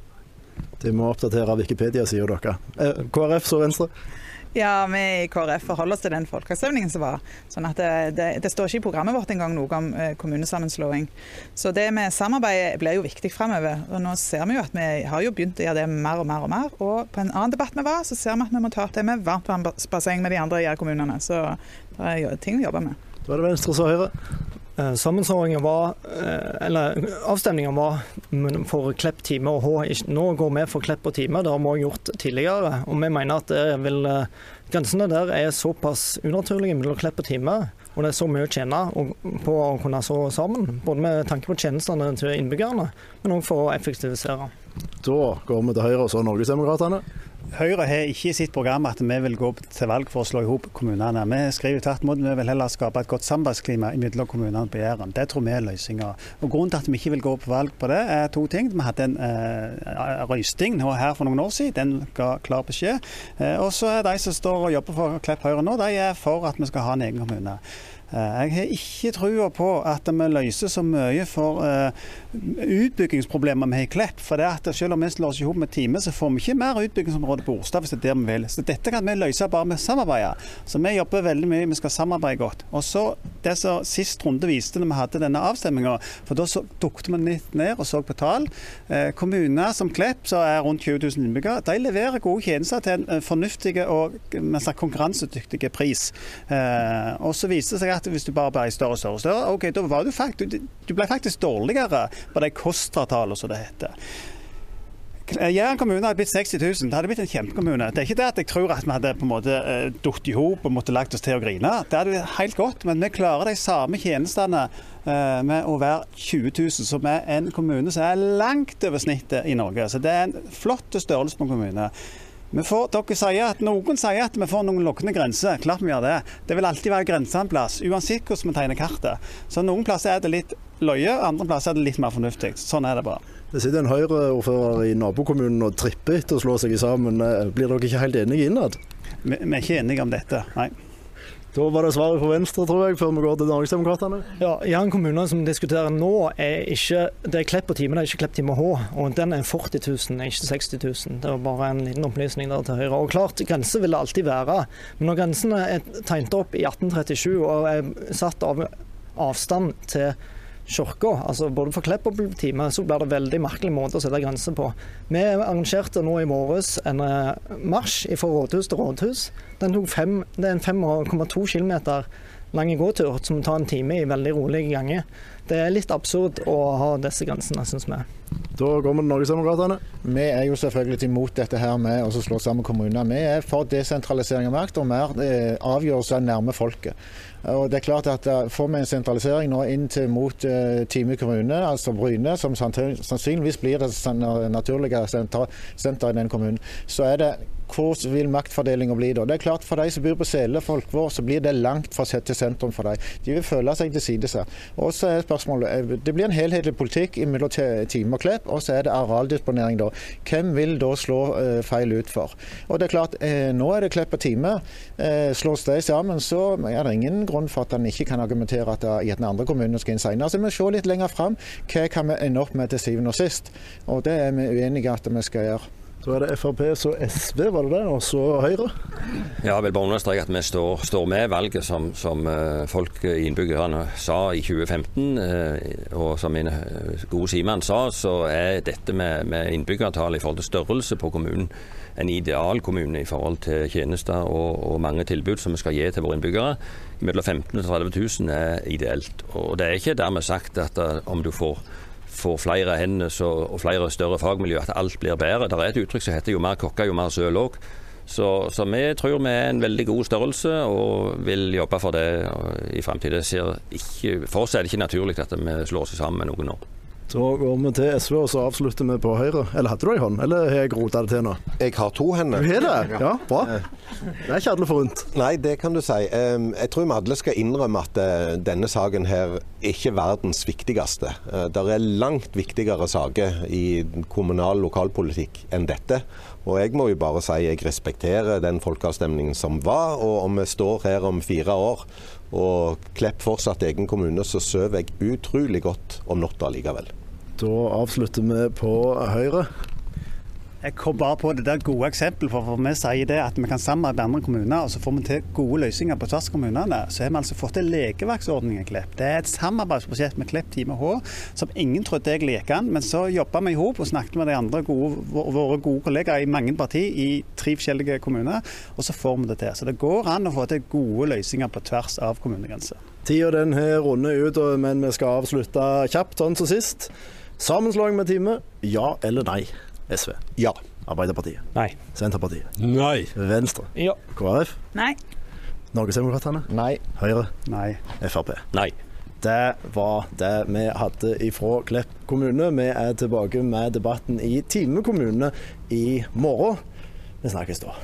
De må oppdatere Wikipedia-sida deres. Eh, KrF så Venstre. Ja, vi i KrF forholder oss til den folkeavstemningen som var. Sånn at det, det, det står ikke i programmet vårt engang noe om eh, kommunesammenslåing. Så det med samarbeid blir jo viktig framover. Og nå ser vi jo at vi har jo begynt å gjøre det mer og mer og mer. Og på en annen debatt vi var, så ser vi at vi må ta opp det med varmtvannsbasseng med de andre jærkommunene. Så det er ting vi jobber med. Da er det Venstre så Høyre. Eh, Sammenslåingen var, eh, eller avstemningen var for Klepp, Time og H. Ikke- Nå går vi for Klepp og Time, det har vi gjort tidligere. Og vi mener at vil, eh, grensene der er såpass unaturlige mellom Klepp og Time. Og det er så mye å tjene på å kunne så sammen, både med tanke på tjenestene til innbyggerne, men òg for å effektivisere. Da går vi til Høyre og så Norgesdemokratene. Høyre har ikke i sitt program at vi vil gå til valg for å slå i hop kommunene. Vi skriver tvert imot vi vil heller skape et godt samarbeidsklima mellom kommunene på Jæren. Det tror vi er løsninga. Grunnen til at vi ikke vil gå på valg på det, er to ting. Vi hadde en eh, røysting nå her for noen år siden. Den ga klar beskjed. Eh, og så er de som står og jobber for Klepp Høyre nå, de er for at vi skal ha en egen kommune. Eh, Jeg har ikke trua på at vi løser så mye for eh, utbyggingsproblemer vi har i Klepp. For det at selv om vi slår oss i hop med Time, så får vi ikke mer utbyggingsområde på Orstad hvis det er der vi vil. Så dette kan vi løse bare med samarbeidet. Så vi jobber veldig mye, vi skal samarbeide godt. Og så det som sist runde viste når vi hadde denne avstemminga, for da dukket vi litt ned og så på tall. Eh, kommuner som Klepp, som er rundt 20 000 innbyggere, de leverer gode tjenester til en fornuftig og konkurransedyktig pris. Og så viste det seg at hvis du bare ble større og større, og større, ok, da var du, faktisk, du, ble faktisk dårligere på de KOSTRA-tallene som det heter. Jæren kommune hadde blitt 60 000. Det hadde blitt en kjempekommune. Det er ikke det at jeg tror at vi hadde på en måte falt i hop og måtte lagt oss til å grine. Det hadde vært helt godt, men vi klarer de samme tjenestene eh, med å være 20 000, som er en kommune som er langt over snittet i Norge. Så det er en flott størrelse på en kommune. Vi får, dere sier at, noen sier at vi får noen lukkende grenser. Klart vi gjør det. Det vil alltid være grenser en plass, uansett hvordan vi tegner kartet. Så noen plasser er det litt løye, andre plasser er det litt mer fornuftig. Sånn er det bare. Det sitter en Høyre-ordfører i nabokommunen og tripper etter å slå seg sammen. Eh, Blir dere ikke helt enige innad? Vi, vi er ikke enige om dette, nei. Da var det svaret fra Venstre, tror jeg, før vi går til Norgesdemokratene. Ja, Jæren kommune som diskuterer nå, er ikke det er Klepp og Time, det er ikke Klepp Time H. Og den er 40 000, ikke 60 000. Det var bare en liten opplysning der til høyre. Og klart, grenser vil det alltid være. Men når grensene er tegnet opp i 1837 og er satt av avstand til kirka, altså både for Klepp og Time, så blir det veldig merkelig måte å sette grenser på. Vi arrangerte nå i morges en eh, marsj fra rådhus til rådhus. Den tok fem, det er en 5,2 km lang gåtur som tar en time i veldig rolige ganger. Det er litt absurd å ha disse grensene, syns vi. Da går vi til Norgesdemokratene. Vi er jo selvfølgelig imot dette her med å slå sammen kommuner. Vi er for desentralisering av makt og mer eh, avgjørelser nærme folket. Og det er klart at eh, Får vi en sentralisering nå inn til mot uh, Time kommune, altså Bryne, som sannsynligvis blir det naturlige senter, i den kommunen, så er det hvordan vil maktfordelinga bli da? Det er klart For de som bor på Sele, Folkvår, så blir det langt fra sett til sentrum for dem. De vil føle seg tilsidesatt. Og så er spørsmålet, eh, Det blir en helhetlig politikk mellom Time og Klepp, og så er det arealdisponering da. Hvem vil da slå eh, feil ut for? Og det er klart, eh, Nå er det Klepp og Time. Eh, slås de sammen, så er det ingen grunn for at en ikke kan argumentere at i den andre kommunen skal inn senere. Så vi må se litt lenger fram. Hva kan vi ende opp med til syvende og sist? Og det er vi uenige at vi skal gjøre. Da er det Frp så SV, var det det, og så Høyre? Ja, jeg vil bare understreke at vi står, står med valget som, som eh, folk, innbyggerne, sa i 2015. eh, Og som min eh, gode Simen sa, så er dette med, med innbyggertall i forhold til størrelse på kommunen en ideal kommune i forhold til tjenester og, og mange tilbud som vi skal gi til våre innbyggere. Mellom 15 000 og 30 000 er ideelt. Og det er ikke dermed sagt at eh, om du får får flere hender og flere større fagmiljø, at alt blir bedre. Det er et uttrykk som heter 'jo mer kokker, jo mer søl' òg. Så, så, vi tror vi er en veldig god størrelse og vil jobbe for det i framtida. For oss er det ikke naturlig at vi slår oss sammen med noen nå. Da går vi til SV, og så avslutter vi på Høyre. Eller hadde du ei hånd, eller har jeg rota det til nå? Jeg har to hender. Du har det? Ja, bra. Det er ikke alle forunt. Nei, det kan du si. Jeg tror vi alle skal innrømme at eh, denne saken her ikke er verdens viktigste. Det er langt viktigere saker i kommunal lokalpolitikk enn dette. Og jeg må jo bare si jeg respekterer den folkeavstemningen som var, og om vi står her om fire år og Klepp fortsatt egen kommune, så sover jeg utrolig godt om natta likevel. Da avslutter vi på Høyre. Jeg kom bare på det der gode eksempelet, for, for vi sier det at vi kan samarbeide med andre kommuner, og så får vi til gode løsninger på tvers av kommunene. Så har vi altså fått til lekevaktordning i Klepp. Det er et samarbeidsprosjekt med Klepp Time H som ingen trodde egentlig gikk an, men så jobba vi i hop og snakket med de andre gode, våre gode kollegaer i mange partier i tre forskjellige kommuner, og så får vi det til. Så det går an å få til gode løsninger på tvers av kommunegrenser. Tida den har rundet ut, men vi skal avslutte kjapt, sånn som sist. Sammenslåing med Time, ja eller nei? SV. Ja. Arbeiderpartiet. Nei. Senterpartiet. Nei. Venstre. Ja. KrF. Nei. Norgesdemokratene. Nei. Høyre. Nei. Frp. Nei. Det var det vi hadde ifra Klepp kommune. Vi er tilbake med debatten i Time kommune i morgen. Vi snakkes da.